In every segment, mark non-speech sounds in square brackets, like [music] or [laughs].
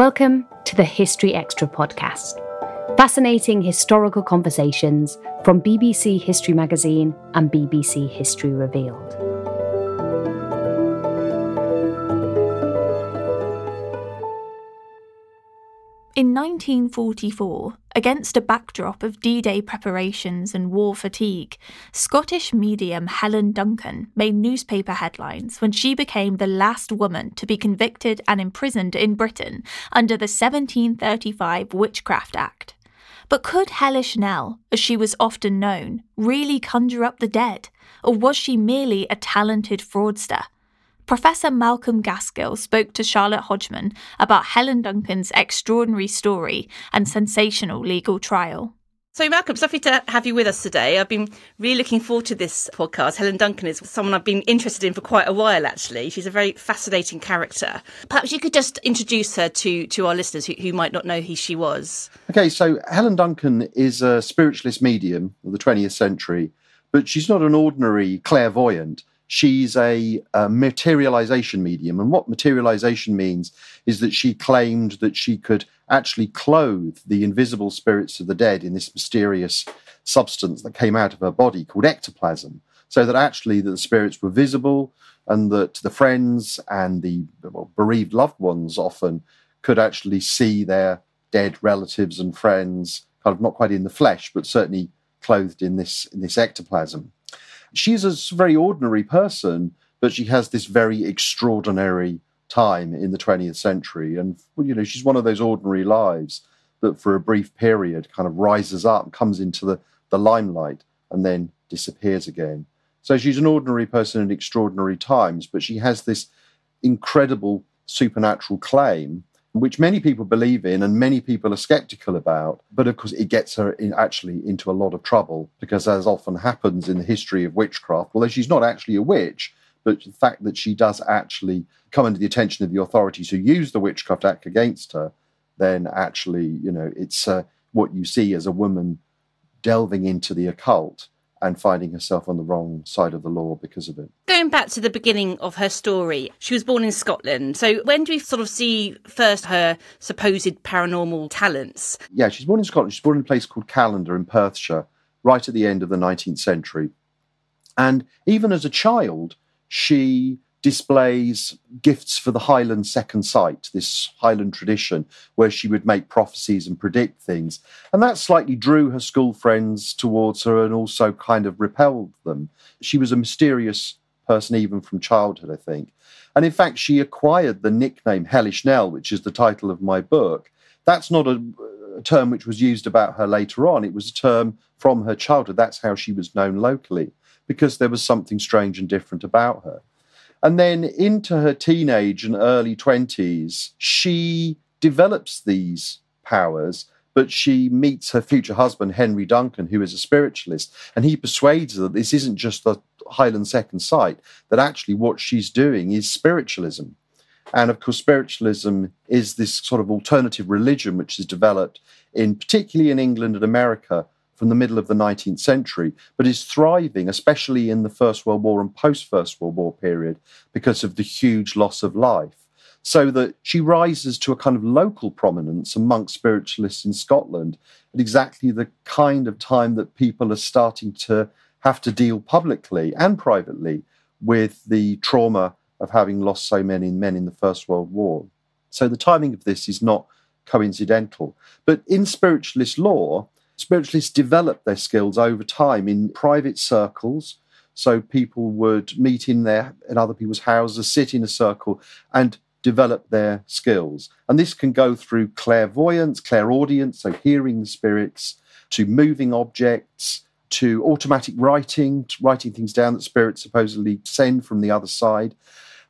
Welcome to the History Extra podcast. Fascinating historical conversations from BBC History Magazine and BBC History Revealed. In 1944, against a backdrop of D Day preparations and war fatigue, Scottish medium Helen Duncan made newspaper headlines when she became the last woman to be convicted and imprisoned in Britain under the 1735 Witchcraft Act. But could Hellish Nell, as she was often known, really conjure up the dead, or was she merely a talented fraudster? Professor Malcolm Gaskill spoke to Charlotte Hodgman about Helen Duncan's extraordinary story and sensational legal trial. So, Malcolm, it's lovely to have you with us today. I've been really looking forward to this podcast. Helen Duncan is someone I've been interested in for quite a while, actually. She's a very fascinating character. Perhaps you could just introduce her to, to our listeners who, who might not know who she was. Okay, so Helen Duncan is a spiritualist medium of the 20th century, but she's not an ordinary clairvoyant she's a, a, materialization medium. And what materialization means is that she claimed that she could actually clothe the invisible spirits of the dead in this mysterious substance that came out of her body called ectoplasm, so that actually the spirits were visible and that the friends and the well, bereaved loved ones often could actually see their dead relatives and friends kind of not quite in the flesh but certainly clothed in this in this ectoplasm she's a very ordinary person, but she has this very extraordinary time in the 20th century. And, you know, she's one of those ordinary lives that for a brief period kind of rises up, comes into the, the limelight, and then disappears again. So she's an ordinary person in extraordinary times, but she has this incredible supernatural claim which many people believe in and many people are skeptical about. But of course, it gets her in actually into a lot of trouble because, as often happens in the history of witchcraft, although she's not actually a witch, but the fact that she does actually come under the attention of the authorities who use the Witchcraft Act against her, then actually, you know, it's uh, what you see as a woman delving into the occult and finding herself on the wrong side of the law because of it. Going back to the beginning of her story, she was born in Scotland. So when do we sort of see first her supposed paranormal talents? Yeah, she's born in Scotland. She's born in a place called Callander in Perthshire, right at the end of the 19th century. And even as a child, she displays gifts for the Highland second sight, this Highland tradition where she would make prophecies and predict things. And that slightly drew her school friends towards her and also kind of repelled them. She was a mysterious person even from childhood, I think. And in fact, she acquired the nickname Hellish Nell, which is the title of my book. That's not a, a term which was used about her later on. It was a term from her childhood. That's how she was known locally, because there was something strange and different about her. And then into her teenage and early 20s, she develops these powers, but she meets her future husband, Henry Duncan, who is a spiritualist, and he persuades her that this isn't just the Highland Second Sight, that actually what she's doing is spiritualism. And of course, spiritualism is this sort of alternative religion which is developed in particularly in England and America from the middle of the 19th century, but is thriving, especially in the First World War and post First World War period, because of the huge loss of life. So that she rises to a kind of local prominence amongst spiritualists in Scotland at exactly the kind of time that people are starting to have to deal publicly and privately with the trauma of having lost so many men in the First World War. So the timing of this is not coincidental. But in spiritualist lore, spiritualists developed their skills over time in private circles. So people would meet in their in other people's houses, sit in a circle, and develop their skills. And this can go through clairvoyance, clairaudience, so hearing spirits, to moving objects, to automatic writing, to writing things down that spirits supposedly send from the other side.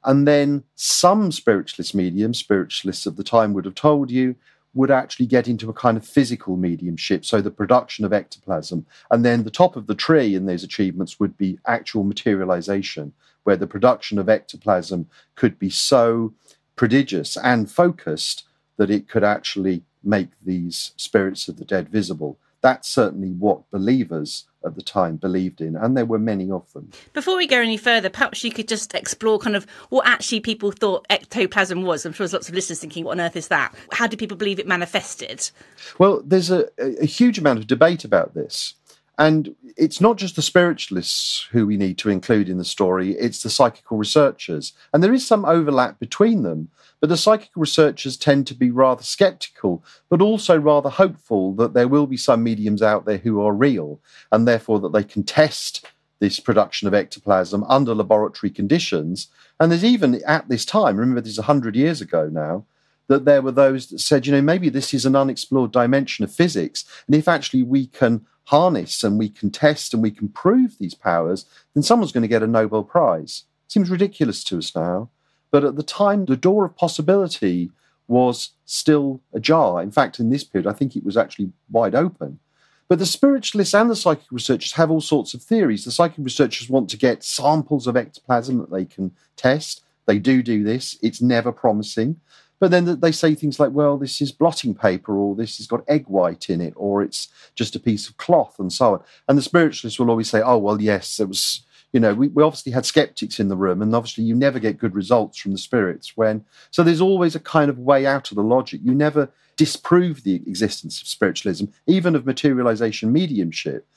And then some spiritualist mediums, spiritualists of the time would have told you, would actually get into a kind of physical mediumship, so the production of ectoplasm. And then the top of the tree in those achievements would be actual materialization, where the production of ectoplasm could be so prodigious and focused that it could actually make these spirits of the dead visible. That's certainly what believers at the time believed in, and there were many of them. Before we go any further, perhaps you could just explore kind of what actually people thought ectoplasm was. I'm sure there's lots of listeners thinking, what on earth is that? How do people believe it manifested? Well, there's a, a huge amount of debate about this. And it's not just the spiritualists who we need to include in the story, it's the psychical researchers. And there is some overlap between them. But the psychical researchers tend to be rather skeptical, but also rather hopeful that there will be some mediums out there who are real, and therefore that they can test this production of ectoplasm under laboratory conditions. And there's even at this time, remember this is 100 years ago now, that there were those that said, you know, maybe this is an unexplored dimension of physics. And if actually we can harness and we can test and we can prove these powers, then someone's going to get a Nobel Prize. It Seems ridiculous to us now. But at the time, the door of possibility was still ajar. In fact, in this period, I think it was actually wide open. But the spiritualists and the psychic researchers have all sorts of theories. The psychic researchers want to get samples of ectoplasm that they can test. They do do this. It's never promising. But then they say things like, well, this is blotting paper, or this has got egg white in it, or it's just a piece of cloth, and so on. And the spiritualists will always say, oh, well, yes, it was you know, we, we obviously had skeptics in the room, and obviously you never get good results from the spirits when. So there's always a kind of way out of the logic. You never disprove the existence of spiritualism, even of materialization mediumship,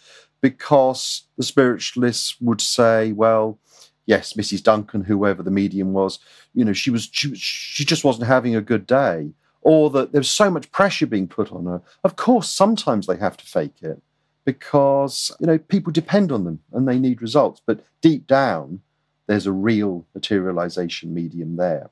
because the spiritualists would say, well, yes, Mrs. Duncan, whoever the medium was, you know, she was she, she just wasn't having a good day, or that there was so much pressure being put on her. Of course, sometimes they have to fake it because you know people depend on them and they need results but deep down there's a real materialization medium there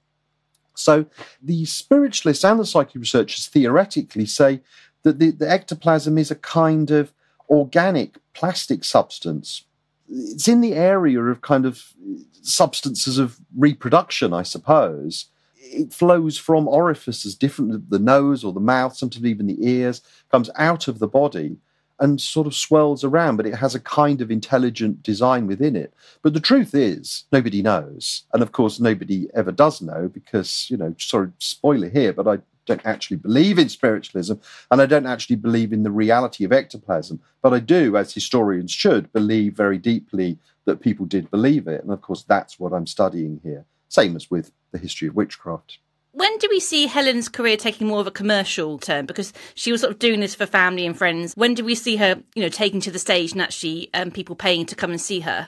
so the spiritualists and the psychic researchers theoretically say that the, the ectoplasm is a kind of organic plastic substance it's in the area of kind of substances of reproduction i suppose it flows from orifices different than the nose or the mouth sometimes even the ears comes out of the body and sort of swirls around, but it has a kind of intelligent design within it. But the truth is, nobody knows. And of course, nobody ever does know because, you know, sorry, spoiler here, but I don't actually believe in spiritualism and I don't actually believe in the reality of ectoplasm. But I do, as historians should, believe very deeply that people did believe it. And of course, that's what I'm studying here. Same as with the history of witchcraft when do we see Helen's career taking more of a commercial turn? Because she was sort of doing this for family and friends. When do we see her, you know, taking to the stage and actually um, people paying to come and see her?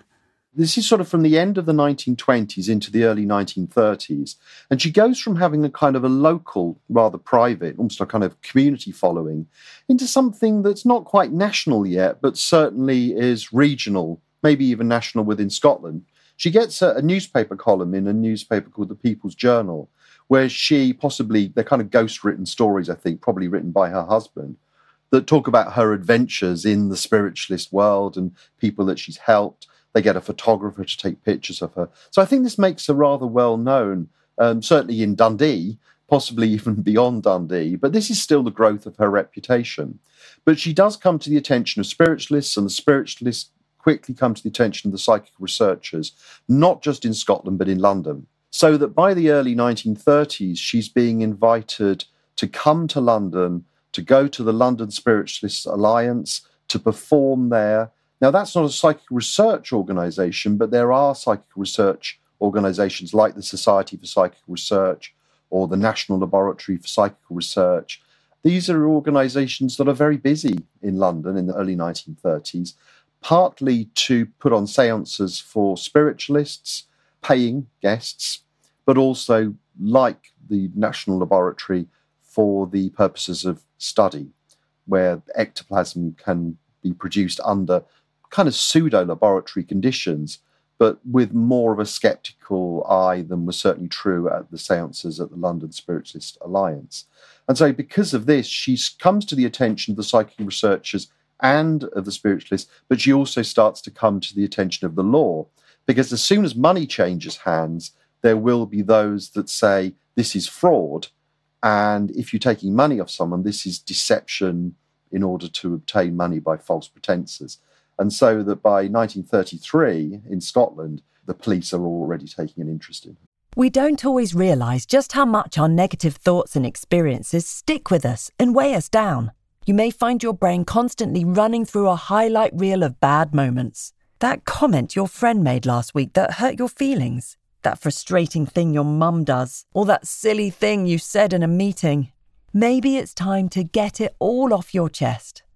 This is sort of from the end of the 1920s into the early 1930s. And she goes from having a kind of a local, rather private, almost a kind of community following, into something that's not quite national yet, but certainly is regional, maybe even national within Scotland She gets a, a newspaper column in a newspaper called the People's Journal, where she possibly, they're kind of ghost written stories, I think, probably written by her husband, that talk about her adventures in the spiritualist world and people that she's helped. They get a photographer to take pictures of her. So I think this makes her rather well known, um, certainly in Dundee, possibly [laughs] even beyond Dundee. But this is still the growth of her reputation. But she does come to the attention of spiritualists, and the spiritualists quickly come to the attention of the psychic researchers, not just in Scotland, but in London. So that by the early 1930s, she's being invited to come to London, to go to the London Spiritualist Alliance, to perform there. Now, that's not a psychic research organization, but there are psychic research organizations like the Society for Psychic Research or the National Laboratory for Psychical Research. These are organizations that are very busy in London in the early 1930s, partly to put on seances for spiritualists, paying guests, but also, like the National Laboratory, for the purposes of study, where ectoplasm can be produced under kind of pseudo laboratory conditions but with more of a skeptical eye than was certainly true at the seances at the London Spiritualist Alliance. And so, because of this, she comes to the attention of the psychic researchers and of the spiritualists, but she also starts to come to the attention of the law. Because as soon as money changes hands, there will be those that say this is fraud. And if you're taking money off someone, this is deception in order to obtain money by false pretenses. And so that by 1933 in Scotland, the police are already taking an interest in. We don't always realise just how much our negative thoughts and experiences stick with us and weigh us down. You may find your brain constantly running through a highlight reel of bad moments. That comment your friend made last week that hurt your feelings, that frustrating thing your mum does, or that silly thing you said in a meeting. Maybe it's time to get it all off your chest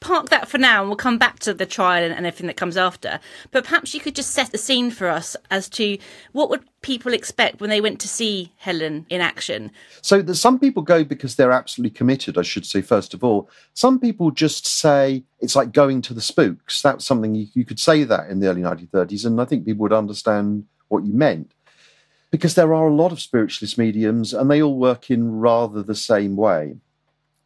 park that for now and we'll come back to the trial and, and everything that comes after. But perhaps you could just set the scene for us as to what would people expect when they went to see Helen in action? So that some people go because they're absolutely committed, I should say, first of all. Some people just say it's like going to the spooks. That's something you, you could say that in the early 1930s, and I think people would understand what you meant. Because there are a lot of spiritualist mediums and they all work in rather the same way.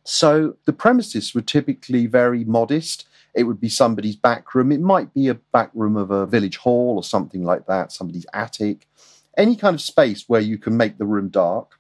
So the premises were typically very modest. It would be somebody's back room. It might be a back room of a village hall or something like that, somebody's attic, any kind of space where you can make the room dark.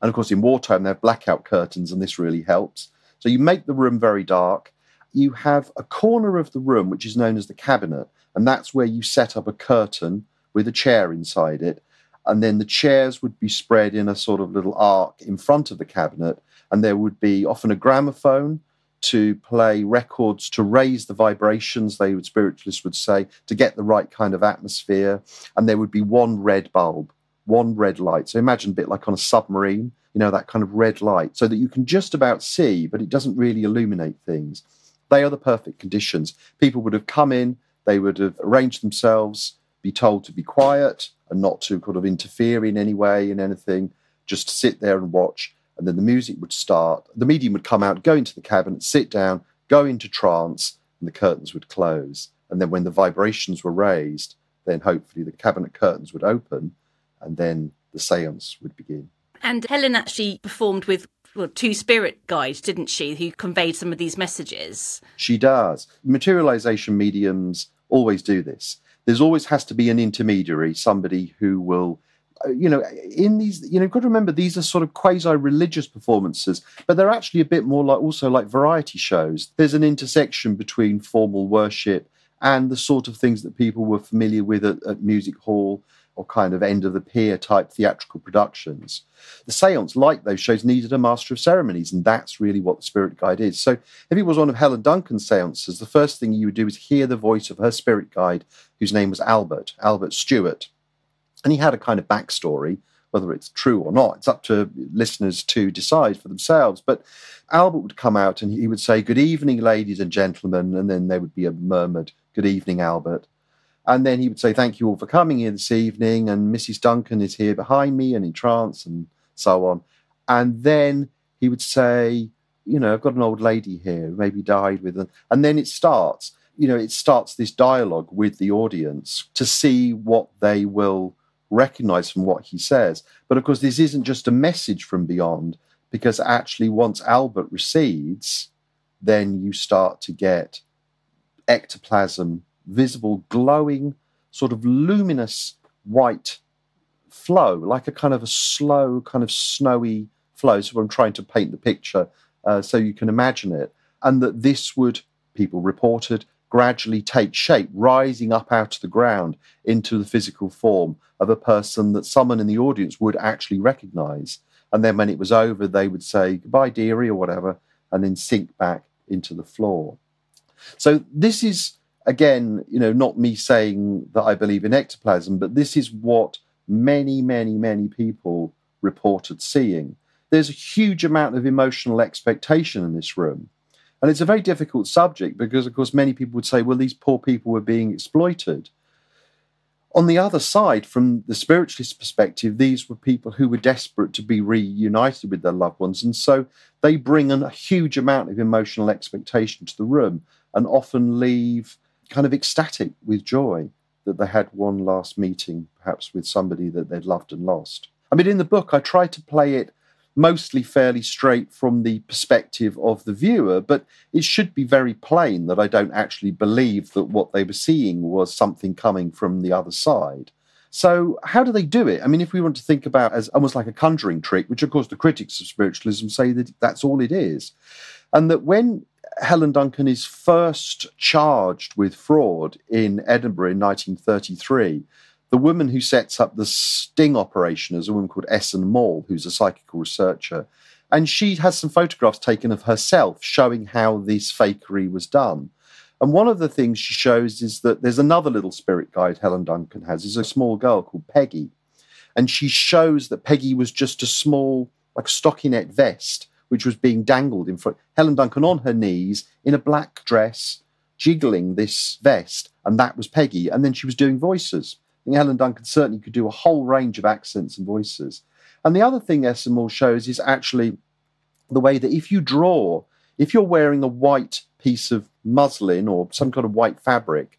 And of course, in wartime, they have blackout curtains, and this really helps. So you make the room very dark. You have a corner of the room, which is known as the cabinet, and that's where you set up a curtain with a chair inside it. And then the chairs would be spread in a sort of little arc in front of the cabinet and there would be often a gramophone to play records to raise the vibrations, they would spiritualists would say, to get the right kind of atmosphere. And there would be one red bulb, one red light. So imagine a bit like on a submarine, you know, that kind of red light, so that you can just about see, but it doesn't really illuminate things. They are the perfect conditions. People would have come in, they would have arranged themselves, be told to be quiet and not to kind of interfere in any way in anything, just sit there and watch. And then the music would start. The medium would come out, go into the cabinet, sit down, go into trance, and the curtains would close. And then when the vibrations were raised, then hopefully the cabinet curtains would open and then the seance would begin. And Helen actually performed with well, two spirit guides, didn't she, who conveyed some of these messages? She does. Materialization mediums always do this. There's always has to be an intermediary, somebody who will Uh, you know, in these, you know, you've got to remember these are sort of quasi-religious performances, but they're actually a bit more like also like variety shows. There's an intersection between formal worship and the sort of things that people were familiar with at, at music hall or kind of end of the pier type theatrical productions. The seance, like those shows, needed a master of ceremonies, and that's really what the spirit guide is. So if it was one of Helen Duncan's seances, the first thing you would do is hear the voice of her spirit guide, whose name was Albert, Albert Stewart. And he had a kind of backstory, whether it's true or not. It's up to listeners to decide for themselves. But Albert would come out and he would say, Good evening, ladies and gentlemen. And then there would be a murmured, Good evening, Albert. And then he would say, Thank you all for coming here this evening. And Mrs. Duncan is here behind me and in trance and so on. And then he would say, You know, I've got an old lady here who maybe died with. Them. And then it starts. You know, it starts this dialogue with the audience to see what they will recognize from what he says. But of course, this isn't just a message from beyond, because actually, once Albert recedes, then you start to get ectoplasm visible, glowing, sort of luminous white flow, like a kind of a slow, kind of snowy flow. So I'm trying to paint the picture uh, so you can imagine it. And that this would, people reported, gradually take shape, rising up out of the ground into the physical form of a person that someone in the audience would actually recognize. And then when it was over, they would say, goodbye, dearie, or whatever, and then sink back into the floor. So this is again, you know, not me saying that I believe in ectoplasm, but this is what many, many, many people reported seeing. There's a huge amount of emotional expectation in this room. And it's a very difficult subject because, of course, many people would say, well, these poor people were being exploited. On the other side, from the spiritualist perspective, these were people who were desperate to be reunited with their loved ones. And so they bring a huge amount of emotional expectation to the room and often leave kind of ecstatic with joy that they had one last meeting, perhaps with somebody that they'd loved and lost. I mean, in the book, I try to play it mostly fairly straight from the perspective of the viewer, but it should be very plain that I don't actually believe that what they were seeing was something coming from the other side. So, how do they do it? I mean, if we want to think about as almost like a conjuring trick, which of course the critics of spiritualism say that that's all it is, and that when Helen Duncan is first charged with fraud in Edinburgh in 1933. The woman who sets up the sting operation is a woman called Esson Maule, who's a psychical researcher. And she has some photographs taken of herself showing how this fakery was done. And one of the things she shows is that there's another little spirit guide Helen Duncan has, is a small girl called Peggy. And she shows that Peggy was just a small, like stockinette vest which was being dangled in front. Helen Duncan on her knees in a black dress, jiggling this vest, and that was Peggy. And then she was doing voices. I think Helen Duncan certainly could do a whole range of accents and voices. And the other thing Maule shows is actually the way that if you draw, if you're wearing a white piece of muslin or some kind of white fabric,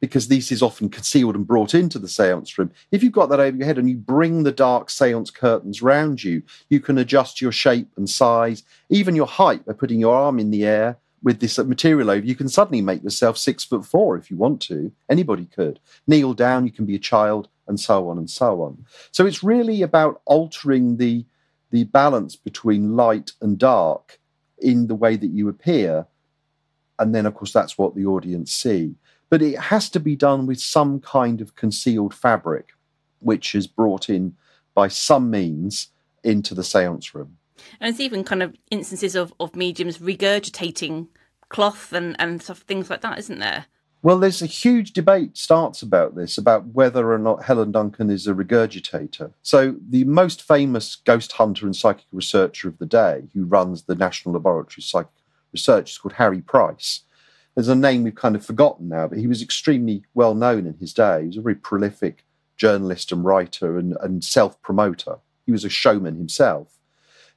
because this is often concealed and brought into the seance room. If you've got that over your head and you bring the dark seance curtains round you, you can adjust your shape and size, even your height by putting your arm in the air with this material over. You can suddenly make yourself six foot four if you want to. Anybody could. Kneel down, you can be a child, and so on and so on. So it's really about altering the the balance between light and dark in the way that you appear. And then, of course, that's what the audience see but it has to be done with some kind of concealed fabric, which is brought in by some means into the seance room. And it's even kind of instances of, of mediums regurgitating cloth and, and stuff, things like that, isn't there? Well, there's a huge debate starts about this, about whether or not Helen Duncan is a regurgitator. So the most famous ghost hunter and psychic researcher of the day, who runs the National Laboratory of Psychic Research, is called Harry Price. There's a name we've kind of forgotten now, but he was extremely well known in his day. He was a very prolific journalist and writer and, and self promoter. He was a showman himself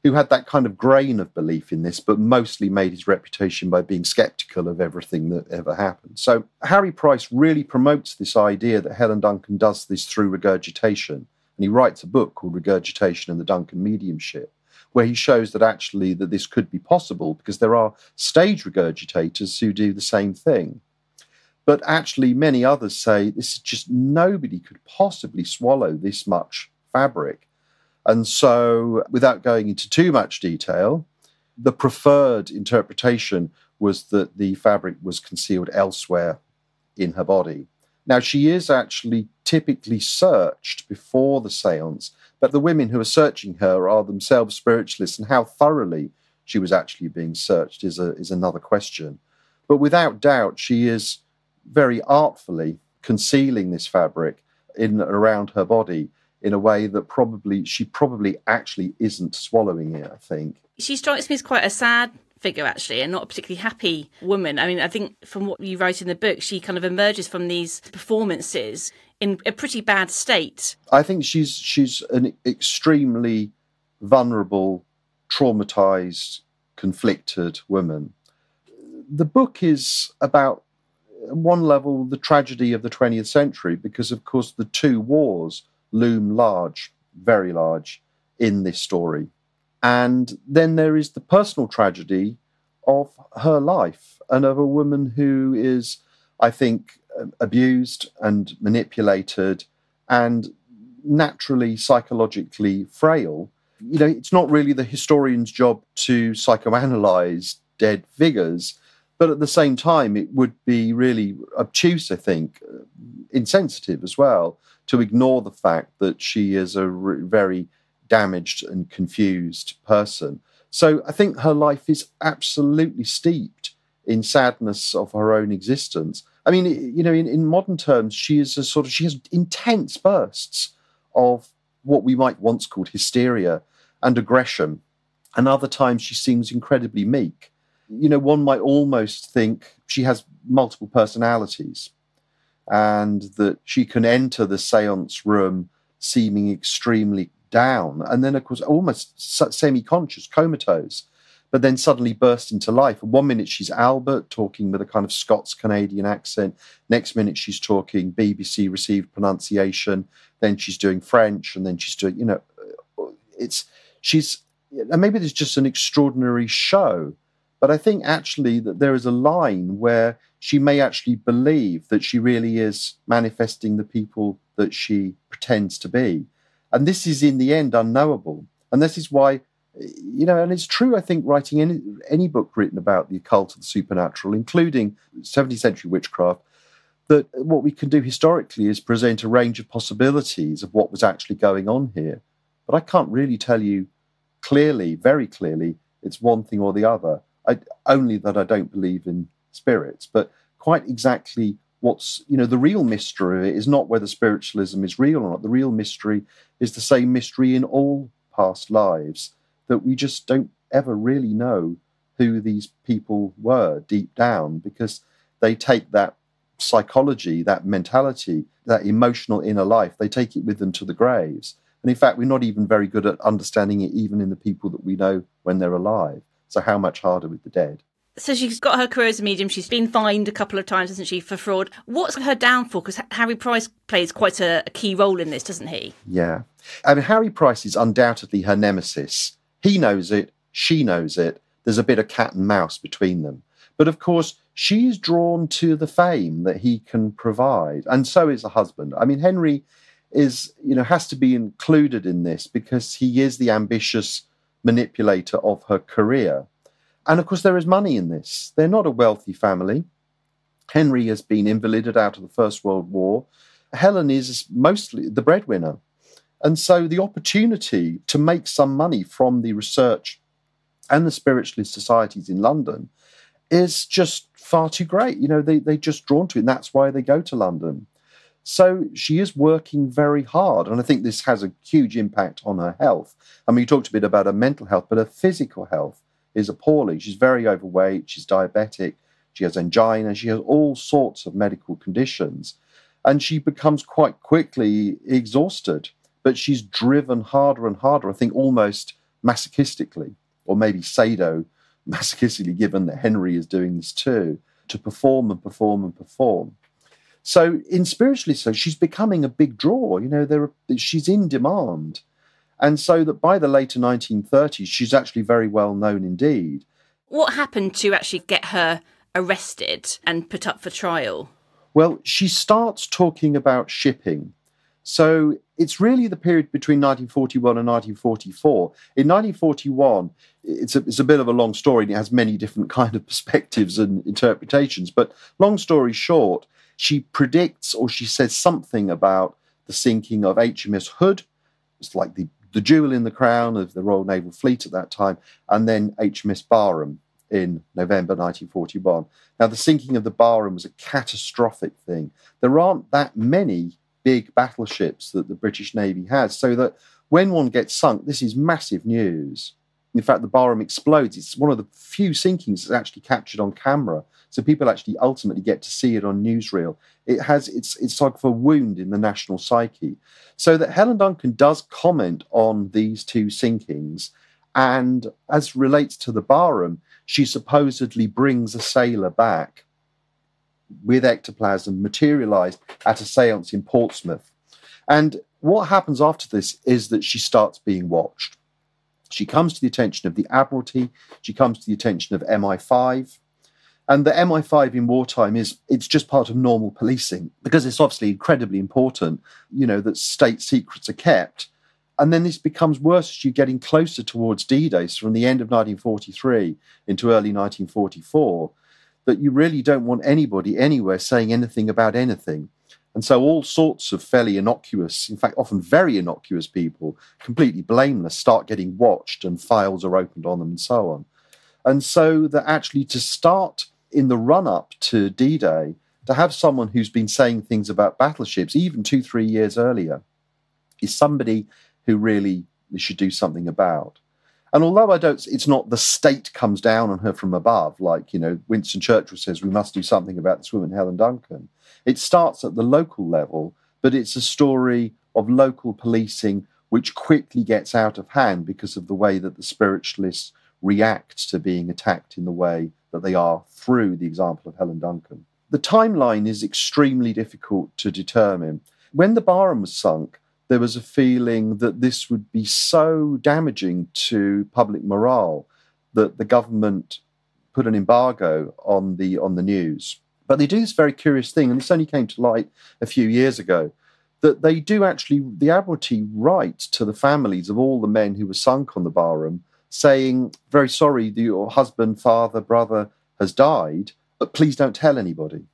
who had that kind of grain of belief in this, but mostly made his reputation by being skeptical of everything that ever happened. So Harry Price really promotes this idea that Helen Duncan does this through regurgitation. And he writes a book called Regurgitation and the Duncan Mediumship, where he shows that actually that this could be possible because there are stage regurgitators who do the same thing. But actually, many others say this is just nobody could possibly swallow this much fabric. And so, without going into too much detail, the preferred interpretation was that the fabric was concealed elsewhere in her body. Now, she is actually typically searched before the seance, but the women who are searching her are themselves spiritualists, and how thoroughly she was actually being searched is, a, is another question. But without doubt, she is very artfully concealing this fabric in around her body in a way that probably she probably actually isn't swallowing it. I think. She strikes me as quite a sad figure actually and not a particularly happy woman. I mean i think from what you write in the book she kind of emerges from these performances in a pretty bad state. I think she's she's an extremely vulnerable traumatized conflicted woman. The book is about one level the tragedy of the 20th century because of course the two wars loom large, very large, in this story. And then there is the personal tragedy of her life and of a woman who is, I think, um, abused and manipulated and naturally psychologically frail. You know, it's not really the historian's job to psychoanalyze dead figures, but at the same time, it would be really obtuse, I think, uh, insensitive as well, to ignore the fact that she is a re- very damaged and confused person. So I think her life is absolutely steeped in sadness of her own existence. I mean, you know, in, in modern terms, she is a sort of, she has intense bursts of what we might once called hysteria and aggression. And other times she seems incredibly meek. You know, one might almost think she has multiple personalities and that she can enter the seance room seeming extremely down and then of course almost semi-conscious comatose but then suddenly burst into life. One minute she's albert talking with a kind of scots canadian accent next minute she's talking bbc received pronunciation then she's doing french and then she's doing you know it's she's and maybe there's just an extraordinary show but i think actually that there is a line where she may actually believe that she really is manifesting the people that she pretends to be. And this is in the end unknowable. And this is why, you know, and it's true, I think, writing any, any book written about the occult and the supernatural, including 17th century witchcraft, that what we can do historically is present a range of possibilities of what was actually going on here. But I can't really tell you clearly, very clearly, it's one thing or the other. I, only that I don't believe in spirits, but quite exactly what's you know the real mystery of it is not whether spiritualism is real or not. The real mystery is the same mystery in all past lives that we just don't ever really know who these people were deep down because they take that psychology, that mentality, that emotional inner life, they take it with them to the graves. And in fact, we're not even very good at understanding it, even in the people that we know when they're alive. So, how much harder with the dead? so she's got her career as a medium. She's been fined a couple of times, hasn't she, for fraud? What's her downfall? Because Harry Price plays quite a, a, key role in this, doesn't he? Yeah. I mean, Harry Price is undoubtedly her nemesis. He knows it, she knows it. There's a bit of cat and mouse between them. But of course, she's drawn to the fame that he can provide, and so is the husband. I mean, Henry is, you know, has to be included in this because he is the ambitious manipulator of her career and of course, there is money in this. They're not a wealthy family. Henry has been invalided out of the First World War. Helen is mostly the breadwinner. And so the opportunity to make some money from the research and the spiritualist societies in London is just far too great. You know, they, they're just drawn to it, and that's why they go to London. So she is working very hard. And I think this has a huge impact on her health. I mean, you talked a bit about her mental health, but her physical health is appalling. She's very overweight. She's diabetic. she has angina, she has all sorts of medical conditions. And she becomes quite quickly exhausted, but she's driven harder and harder, I think almost masochistically, or maybe sado masochistically, given that Henry is doing this too, to perform and perform and perform. So, in spiritually, so she's becoming a big draw. You know, there she's in demand, and so that by the later 1930s, she's actually very well known indeed. What happened to actually get her arrested and put up for trial? Well, she starts talking about shipping. So it's really the period between 1941 and 1944. In 1941, it's a, it's a bit of a long story and it has many different [laughs] kind of perspectives and interpretations. But long story short, she predicts or she says something about the sinking of HMS Hood. It's like the, the jewel in the crown of the Royal Naval Fleet at that time, and then HMS Barham in November 1941. Now, the sinking of the Barham was a catastrophic thing. There aren't that many big battleships that the British Navy has, so that when one gets sunk, this is massive news. In fact, the Barham explodes. It's one of the few sinkings that's actually captured on camera. So people actually ultimately get to see it on newsreel. It has it's it's sort of a wound in the national psyche. So that Helen Duncan does comment on these two sinkings, and as relates to the Barham, she supposedly brings a sailor back with ectoplasm materialized at a seance in Portsmouth. And what happens after this is that she starts being watched. She comes to the attention of the Admiralty, she comes to the attention of MI5. And the MI5 in wartime is it's just part of normal policing because it's obviously incredibly important, you know, that state secrets are kept. And then this becomes worse as you're getting closer towards D-Day, so from the end of 1943 into early 1944, that you really don't want anybody anywhere saying anything about anything. And so all sorts of fairly innocuous, in fact, often very innocuous people, completely blameless, start getting watched and files are opened on them and so on. And so that actually to start in the run up to D Day, to have someone who's been saying things about battleships even two, three years earlier, is somebody who really should do something about. And although I don't, it's not the state comes down on her from above, like, you know, Winston Churchill says, we must do something about this woman, Helen Duncan. It starts at the local level, but it's a story of local policing which quickly gets out of hand because of the way that the spiritualists react to being attacked in the way that they are through the example of Helen Duncan. The timeline is extremely difficult to determine. When the Barham was sunk, there was a feeling that this would be so damaging to public morale that the government put an embargo on the on the news. But they do this very curious thing, and this only came to light a few years ago, that they do actually the Admiralty write to the families of all the men who were sunk on the Barham, saying, "Very sorry, your husband, father, brother has died, but please don't tell anybody."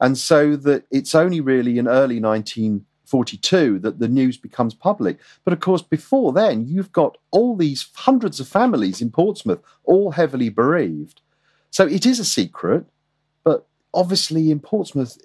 And so that it's only really in early 19 42 that the news becomes public. But of course, before then, you've got all these hundreds of families in Portsmouth, all heavily bereaved. So it is a secret, but obviously in Portsmouth,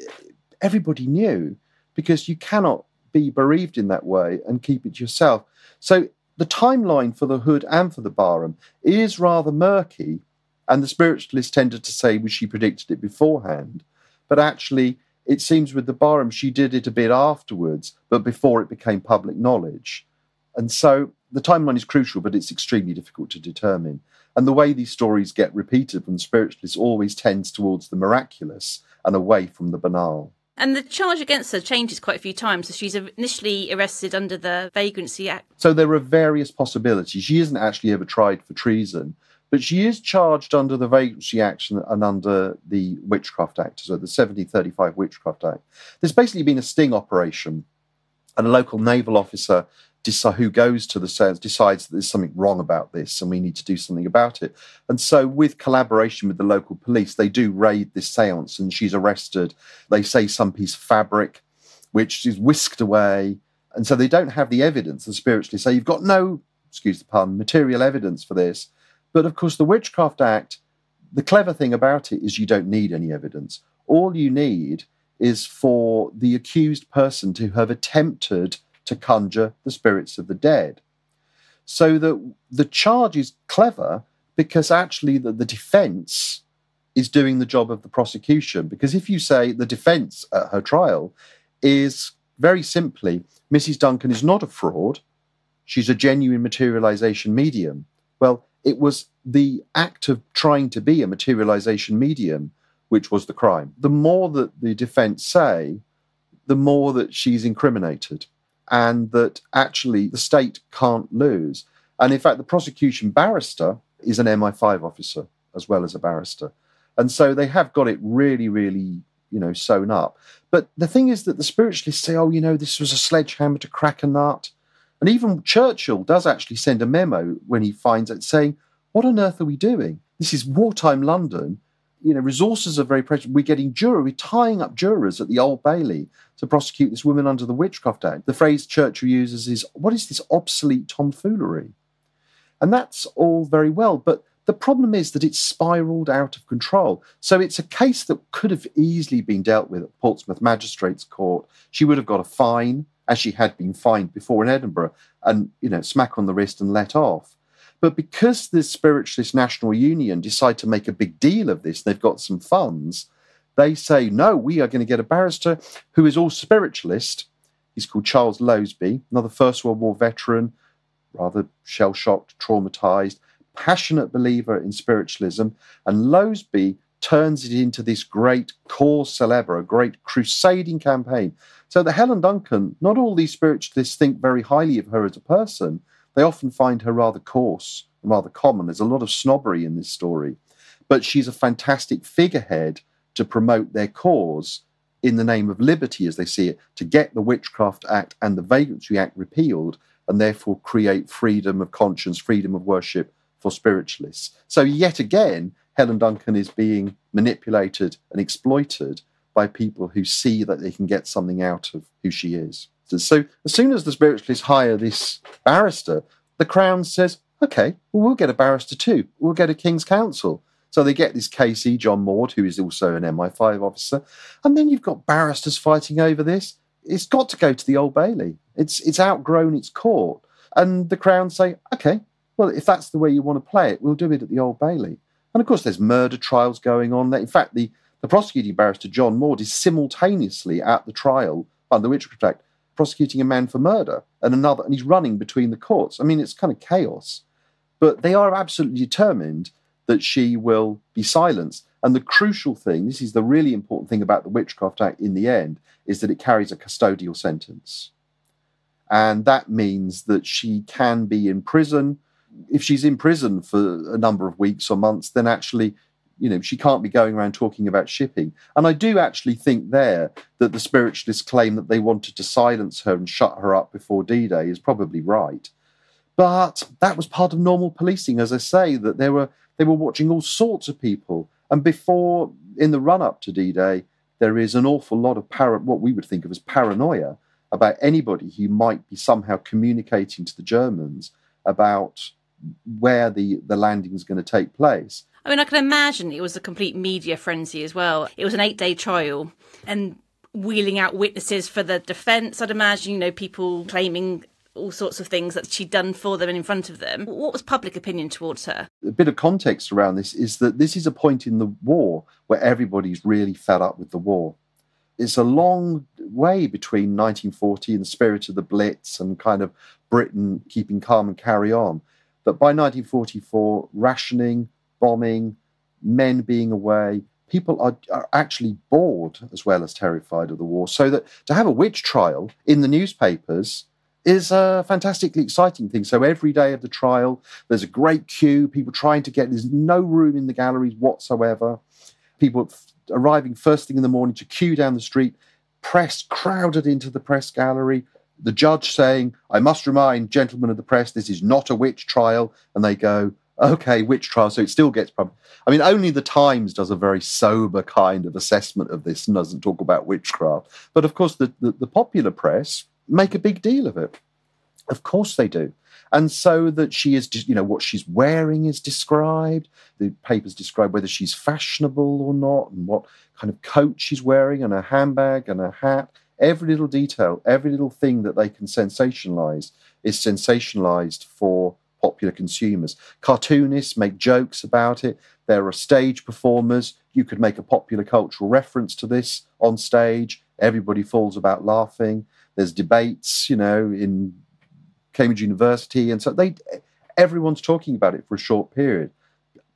everybody knew because you cannot be bereaved in that way and keep it yourself. So the timeline for the Hood and for the Barham is rather murky. And the spiritualists tended to say, well, she predicted it beforehand. But actually, it seems with the Barham, she did it a bit afterwards, but before it became public knowledge. And so the timeline is crucial, but it's extremely difficult to determine. And the way these stories get repeated from the spiritualists always tends towards the miraculous and away from the banal. And the charge against her changes quite a few times. So she's initially arrested under the Vagrancy Act. So there are various possibilities. She isn't actually ever tried for treason, but she is charged under the Vagrancy Act and under the Witchcraft Act, so the 1735 Witchcraft Act. There's basically been a sting operation, and a local naval officer who goes to the seance decides that there's something wrong about this and we need to do something about it. And so, with collaboration with the local police, they do raid this seance and she's arrested. They say some piece of fabric, which is whisked away. And so they don't have the evidence, the spiritually say, you've got no, excuse the pun, material evidence for this. But of course, the Witchcraft Act, the clever thing about it is you don't need any evidence. All you need is for the accused person to have attempted to conjure the spirits of the dead. So that the charge is clever because actually the, the defense is doing the job of the prosecution. Because if you say the defense at her trial is very simply, Mrs. Duncan is not a fraud, she's a genuine materialization medium. Well, it was the act of trying to be a materialization medium which was the crime. The more that the defense say, the more that she's incriminated and that actually the state can't lose. And in fact, the prosecution barrister is an MI5 officer as well as a barrister. And so they have got it really, really, you know, sewn up. But the thing is that the spiritualists say, oh, you know, this was a sledgehammer to crack a nut. And even Churchill does actually send a memo when he finds it saying, what on earth are we doing? This is wartime London. You know, resources are very precious. We're getting juror, we're tying up jurors at the Old Bailey to prosecute this woman under the Witchcraft Act. The phrase Churchill uses is, what is this obsolete tomfoolery? And that's all very well, but the problem is that it's spiraled out of control. So it's a case that could have easily been dealt with at Portsmouth Magistrates Court. She would have got a fine, as she had been fined before in Edinburgh, and you know, smack on the wrist and let off. But because the Spiritualist National Union decide to make a big deal of this, they've got some funds. They say, no, we are going to get a barrister who is all spiritualist. He's called Charles Loseby, another First World War veteran, rather shell shocked, traumatized, passionate believer in spiritualism. And Loseby turns it into this great cause celebre, a great crusading campaign. So that Helen Duncan, not all these spiritualists think very highly of her as a person. They often find her rather coarse and rather common. There's a lot of snobbery in this story. But she's a fantastic figurehead to promote their cause in the name of liberty, as they see it, to get the Witchcraft Act and the Vagrancy Act repealed and therefore create freedom of conscience, freedom of worship for spiritualists. So, yet again, Helen Duncan is being manipulated and exploited by people who see that they can get something out of who she is. So, as soon as the spiritualists hire this barrister, the Crown says, okay, well, we'll get a barrister too. We'll get a King's Counsel. So they get this KC, John Maude, who is also an MI5 officer. And then you've got barristers fighting over this. It's got to go to the Old Bailey. It's, it's outgrown its court. And the Crown say, okay, well, if that's the way you want to play it, we'll do it at the Old Bailey. And of course, there's murder trials going on. In fact, the, the prosecuting barrister, John Maude, is simultaneously at the trial under the Witchcraft Act prosecuting a man for murder and another, and he's running between the courts. I mean, it's kind of chaos. But they are absolutely determined that she will be silenced. And the crucial thing, this is the really important thing about the Witchcraft Act in the end, is that it carries a custodial sentence. And that means that she can be in prison. If she's in prison for a number of weeks or months, then actually, you know, she can't be going around talking about shipping. And I do actually think there that the spiritualists claim that they wanted to silence her and shut her up before D Day is probably right. But that was part of normal policing, as I say, that there were they were watching all sorts of people. And before, in the run up to D Day, there is an awful lot of para- what we would think of as paranoia about anybody who might be somehow communicating to the Germans about where the, the landing is going to take place. I mean, I can imagine it was a complete media frenzy as well. It was an eight day trial and wheeling out witnesses for the defence. I'd imagine, you know, people claiming all sorts of things that she'd done for them and in front of them. What was public opinion towards her? A bit of context around this is that this is a point in the war where everybody's really fed up with the war. It's a long way between 1940 and the spirit of the Blitz and kind of Britain keeping calm and carry on. That by 1944, rationing, bombing, men being away, people are, are, actually bored as well as terrified of the war. So that to have a witch trial in the newspapers is a fantastically exciting thing. So every day of the trial, there's a great queue, people trying to get, there's no room in the galleries whatsoever. People arriving first thing in the morning to queue down the street, press crowded into the press gallery. The judge saying, I must remind gentlemen of the press, this is not a witch trial. And they go, okay, witch trial. So it still gets problem. I mean, only the Times does a very sober kind of assessment of this and doesn't talk about witchcraft. But of course, the, the, the popular press, make a big deal of it. Of course they do. And so that she is, you know, what she's wearing is described. The papers describe whether she's fashionable or not, and what kind of coat she's wearing, and her handbag and her hat. Every little detail, every little thing that they can sensationalize is sensationalized for popular consumers. Cartoonists make jokes about it. There are stage performers you could make a popular cultural reference to this on stage. Everybody falls about laughing. There's debates, you know, in Cambridge University, and so they everyone's talking about it for a short period,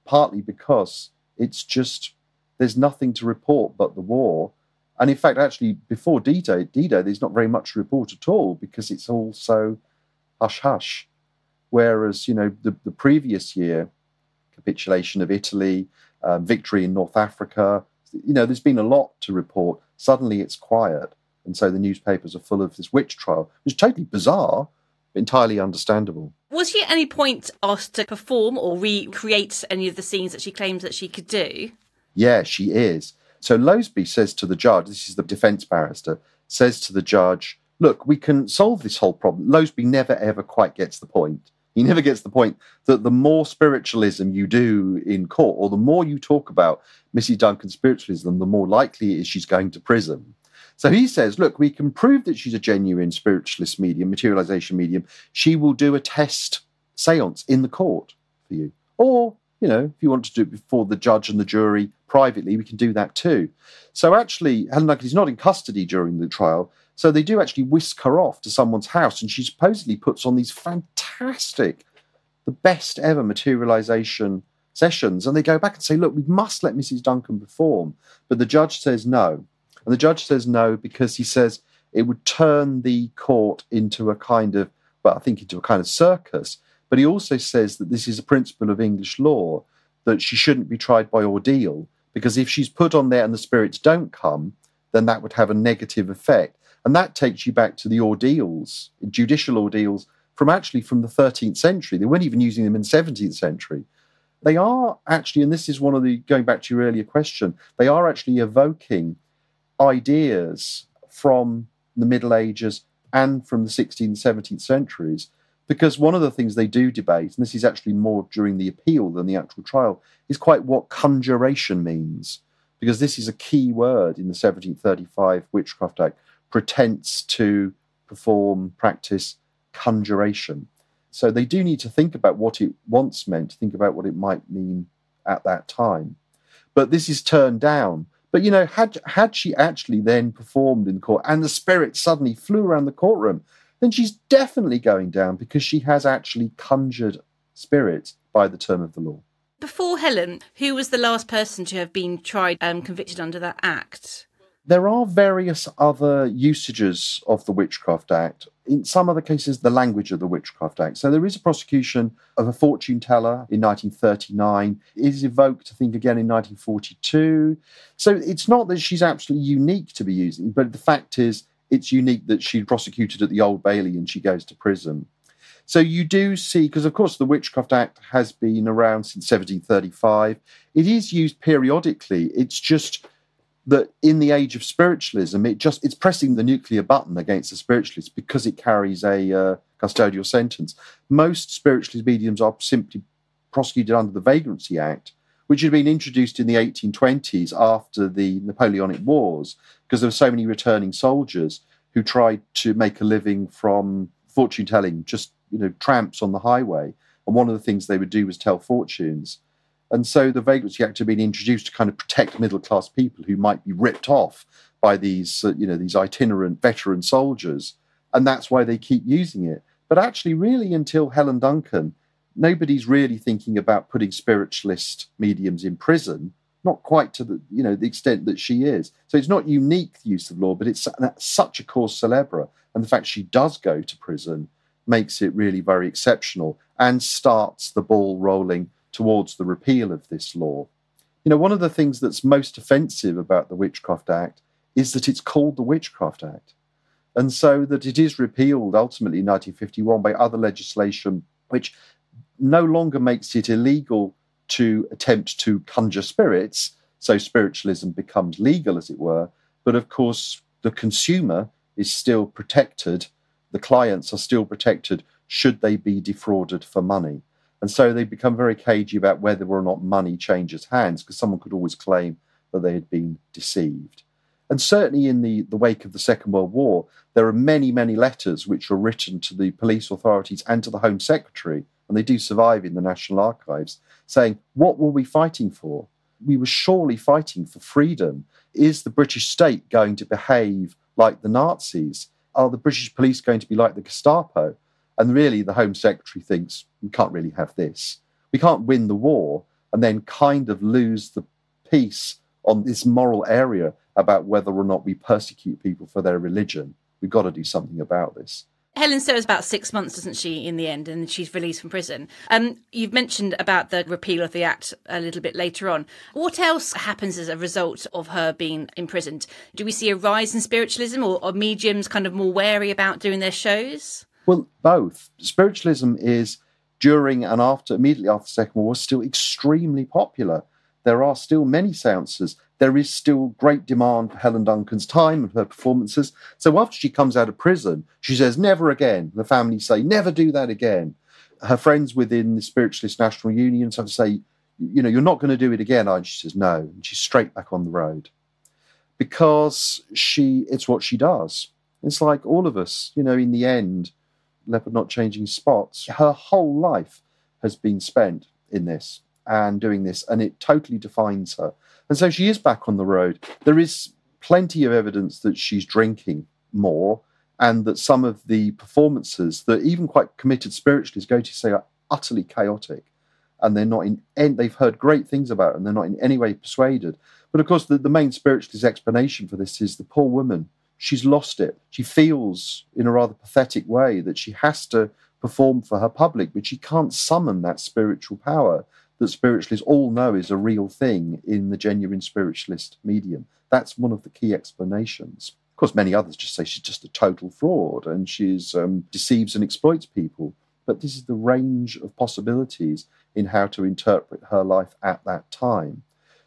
partly because it's just there's nothing to report but the war. And in fact, actually, before D-Day, D-Day, there's not very much to report at all because it's all so hush hush. Whereas, you know, the, the previous year, capitulation of Italy, uh, victory in North Africa, you know, there's been a lot to report. Suddenly it's quiet. And so the newspapers are full of this witch trial, which is totally bizarre, entirely understandable. Was she at any point asked to perform or recreate any of the scenes that she claims that she could do? Yeah, she is. So Loseby says to the judge, this is the defense barrister, says to the judge, look, we can solve this whole problem. Loseby never ever quite gets the point. He never gets the point that the more spiritualism you do in court, or the more you talk about Mrs. Duncan's spiritualism, the more likely it is she's going to prison. So he says, look, we can prove that she's a genuine spiritualist medium, materialization medium. She will do a test seance in the court for you. Or, you know, if you want to do it before the judge and the jury privately, we can do that too. So actually, Helen Duncan is not in custody during the trial. So they do actually whisk her off to someone's house, and she supposedly puts on these fantastic, the best ever materialization sessions. And they go back and say, look, we must let Mrs. Duncan perform. But the judge says no. And the judge says no because he says it would turn the court into a kind of, well, I think into a kind of circus. But he also says that this is a principle of English law that she shouldn't be tried by ordeal because if she's put on there and the spirits don't come, then that would have a negative effect. And that takes you back to the ordeals, judicial ordeals from actually from the 13th century. They weren't even using them in the 17th century. They are actually, and this is one of the, going back to your earlier question, they are actually evoking ideas from the Middle Ages and from the 16th, 17th centuries. Because one of the things they do debate, and this is actually more during the appeal than the actual trial, is quite what conjuration means. Because this is a key word in the 1735 Witchcraft Act pretense to perform, practice conjuration. So they do need to think about what it once meant, think about what it might mean at that time. But this is turned down. But you know, had had she actually then performed in court and the spirit suddenly flew around the courtroom, then she's definitely going down because she has actually conjured spirits by the term of the law. Before Helen, who was the last person to have been tried and convicted under that act? There are various other usages of the Witchcraft Act. In some other cases, the language of the Witchcraft Act. So there is a prosecution of a fortune teller in 1939. It is evoked, I think, again in 1942. So it's not that she's absolutely unique to be using, but the fact is, it's unique that she's prosecuted at the Old Bailey and she goes to prison. So you do see, because of course the Witchcraft Act has been around since 1735. It is used periodically. It's just that in the age of spiritualism, it just it's pressing the nuclear button against the spiritualists because it carries a uh, custodial sentence. Most spiritualist mediums are simply prosecuted under the Vagrancy Act, which had been introduced in the 1820s after the Napoleonic Wars, because there were so many returning soldiers who tried to make a living from fortune telling, just you know, tramps on the highway. And one of the things they would do was tell fortunes. And so the Vagrancy Act had been introduced to kind of protect middle class people who might be ripped off by these, uh, you know, these itinerant veteran soldiers. And that's why they keep using it. But actually, really, until Helen Duncan, nobody's really thinking about putting spiritualist mediums in prison, not quite to the, you know, the extent that she is. So it's not unique use of law, but it's such a cause célèbre. And the fact she does go to prison makes it really very exceptional and starts the ball rolling towards the repeal of this law. You know, one of the things that's most offensive about the Witchcraft Act is that it's called the Witchcraft Act. And so that it is repealed ultimately in 1951 by other legislation, which no longer makes it illegal to attempt to conjure spirits. So spiritualism becomes legal, as it were. But of course, the consumer is still protected, the clients are still protected should they be defrauded for money. And so they become very cagey about whether or not money changes hands, because someone could always claim that they had been deceived. And certainly in the, the wake of the Second World War, there are many, many letters which were written to the police authorities and to the Home Secretary, and they do survive in the National Archives, saying, What were we fighting for? we were surely fighting for freedom. Is the British state going to behave like the Nazis? Are the British police going to be like the Gestapo? And really, the Home Secretary thinks we can't really have this. We can't win the war and then kind of lose the peace on this moral area about whether or not we persecute people for their religion. We've got to do something about this. Helen serves about six months, doesn't she, in the end, and she's released from prison. Um, you've mentioned about the repeal of the Act a little bit later on. What else happens as a result of her being imprisoned? Do we see a rise in spiritualism, or are mediums kind of more wary about doing their shows? Well, both. Spiritualism is during and after, immediately after the Second World War, still extremely popular. There are still many seances there is still great demand for Helen Duncan's time and her performances. So after she comes out of prison, she says, never again. The family say, never do that again. Her friends within the Spiritualist National Union have to say, you know, you're not going to do it again. And she says, no. And she's straight back on the road because she, it's what she does. It's like all of us, you know, in the end, leopard not changing spots. Her whole life has been spent in this and doing this, and it totally defines her. And so she is back on the road. There is plenty of evidence that she's drinking more and that some of the performances that even quite committed spiritualists go to say are utterly chaotic and they're not in any, they've heard great things about it and they're not in any way persuaded. But of course, the, the main spiritualist explanation for this is the poor woman. She's lost it. She feels in a rather pathetic way that she has to perform for her public, but she can't summon that spiritual power that spiritualists all know is a real thing in the genuine spiritualist medium. That's one of the key explanations. Of course, many others just say she's just a total fraud and she um, deceives and exploits people. But this is the range of possibilities in how to interpret her life at that time.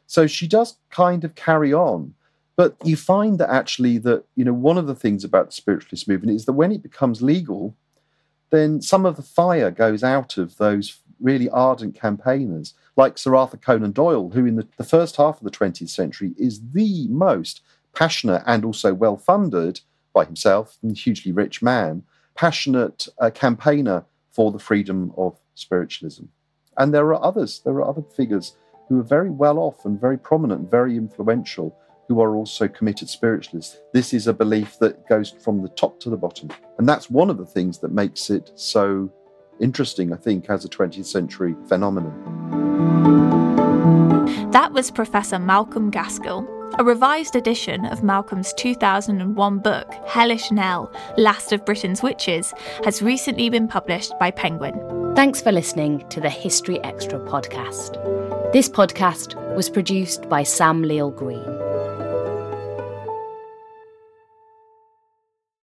So she does kind of carry on. But you find that actually that, you know, one of the things about the spiritualist movement is that when it becomes legal, then some of the fire goes out of those really ardent campaigners like Sir Arthur Conan Doyle, who in the, the first half of the 20th century is the most passionate and also well funded by himself, and hugely rich man, passionate uh, campaigner for the freedom of spiritualism. And there are others, there are other figures who are very well off and very prominent, very influential, who are also committed spiritualists. This is a belief that goes from the top to the bottom. And that's one of the things that makes it so interesting, I think, as a 20th century phenomenon. That was Professor Malcolm Gaskill. A revised edition of Malcolm's 2001 book, Hellish Nell Last of Britain's Witches, has recently been published by Penguin. Thanks for listening to the History Extra podcast. This podcast was produced by Sam Leal Green.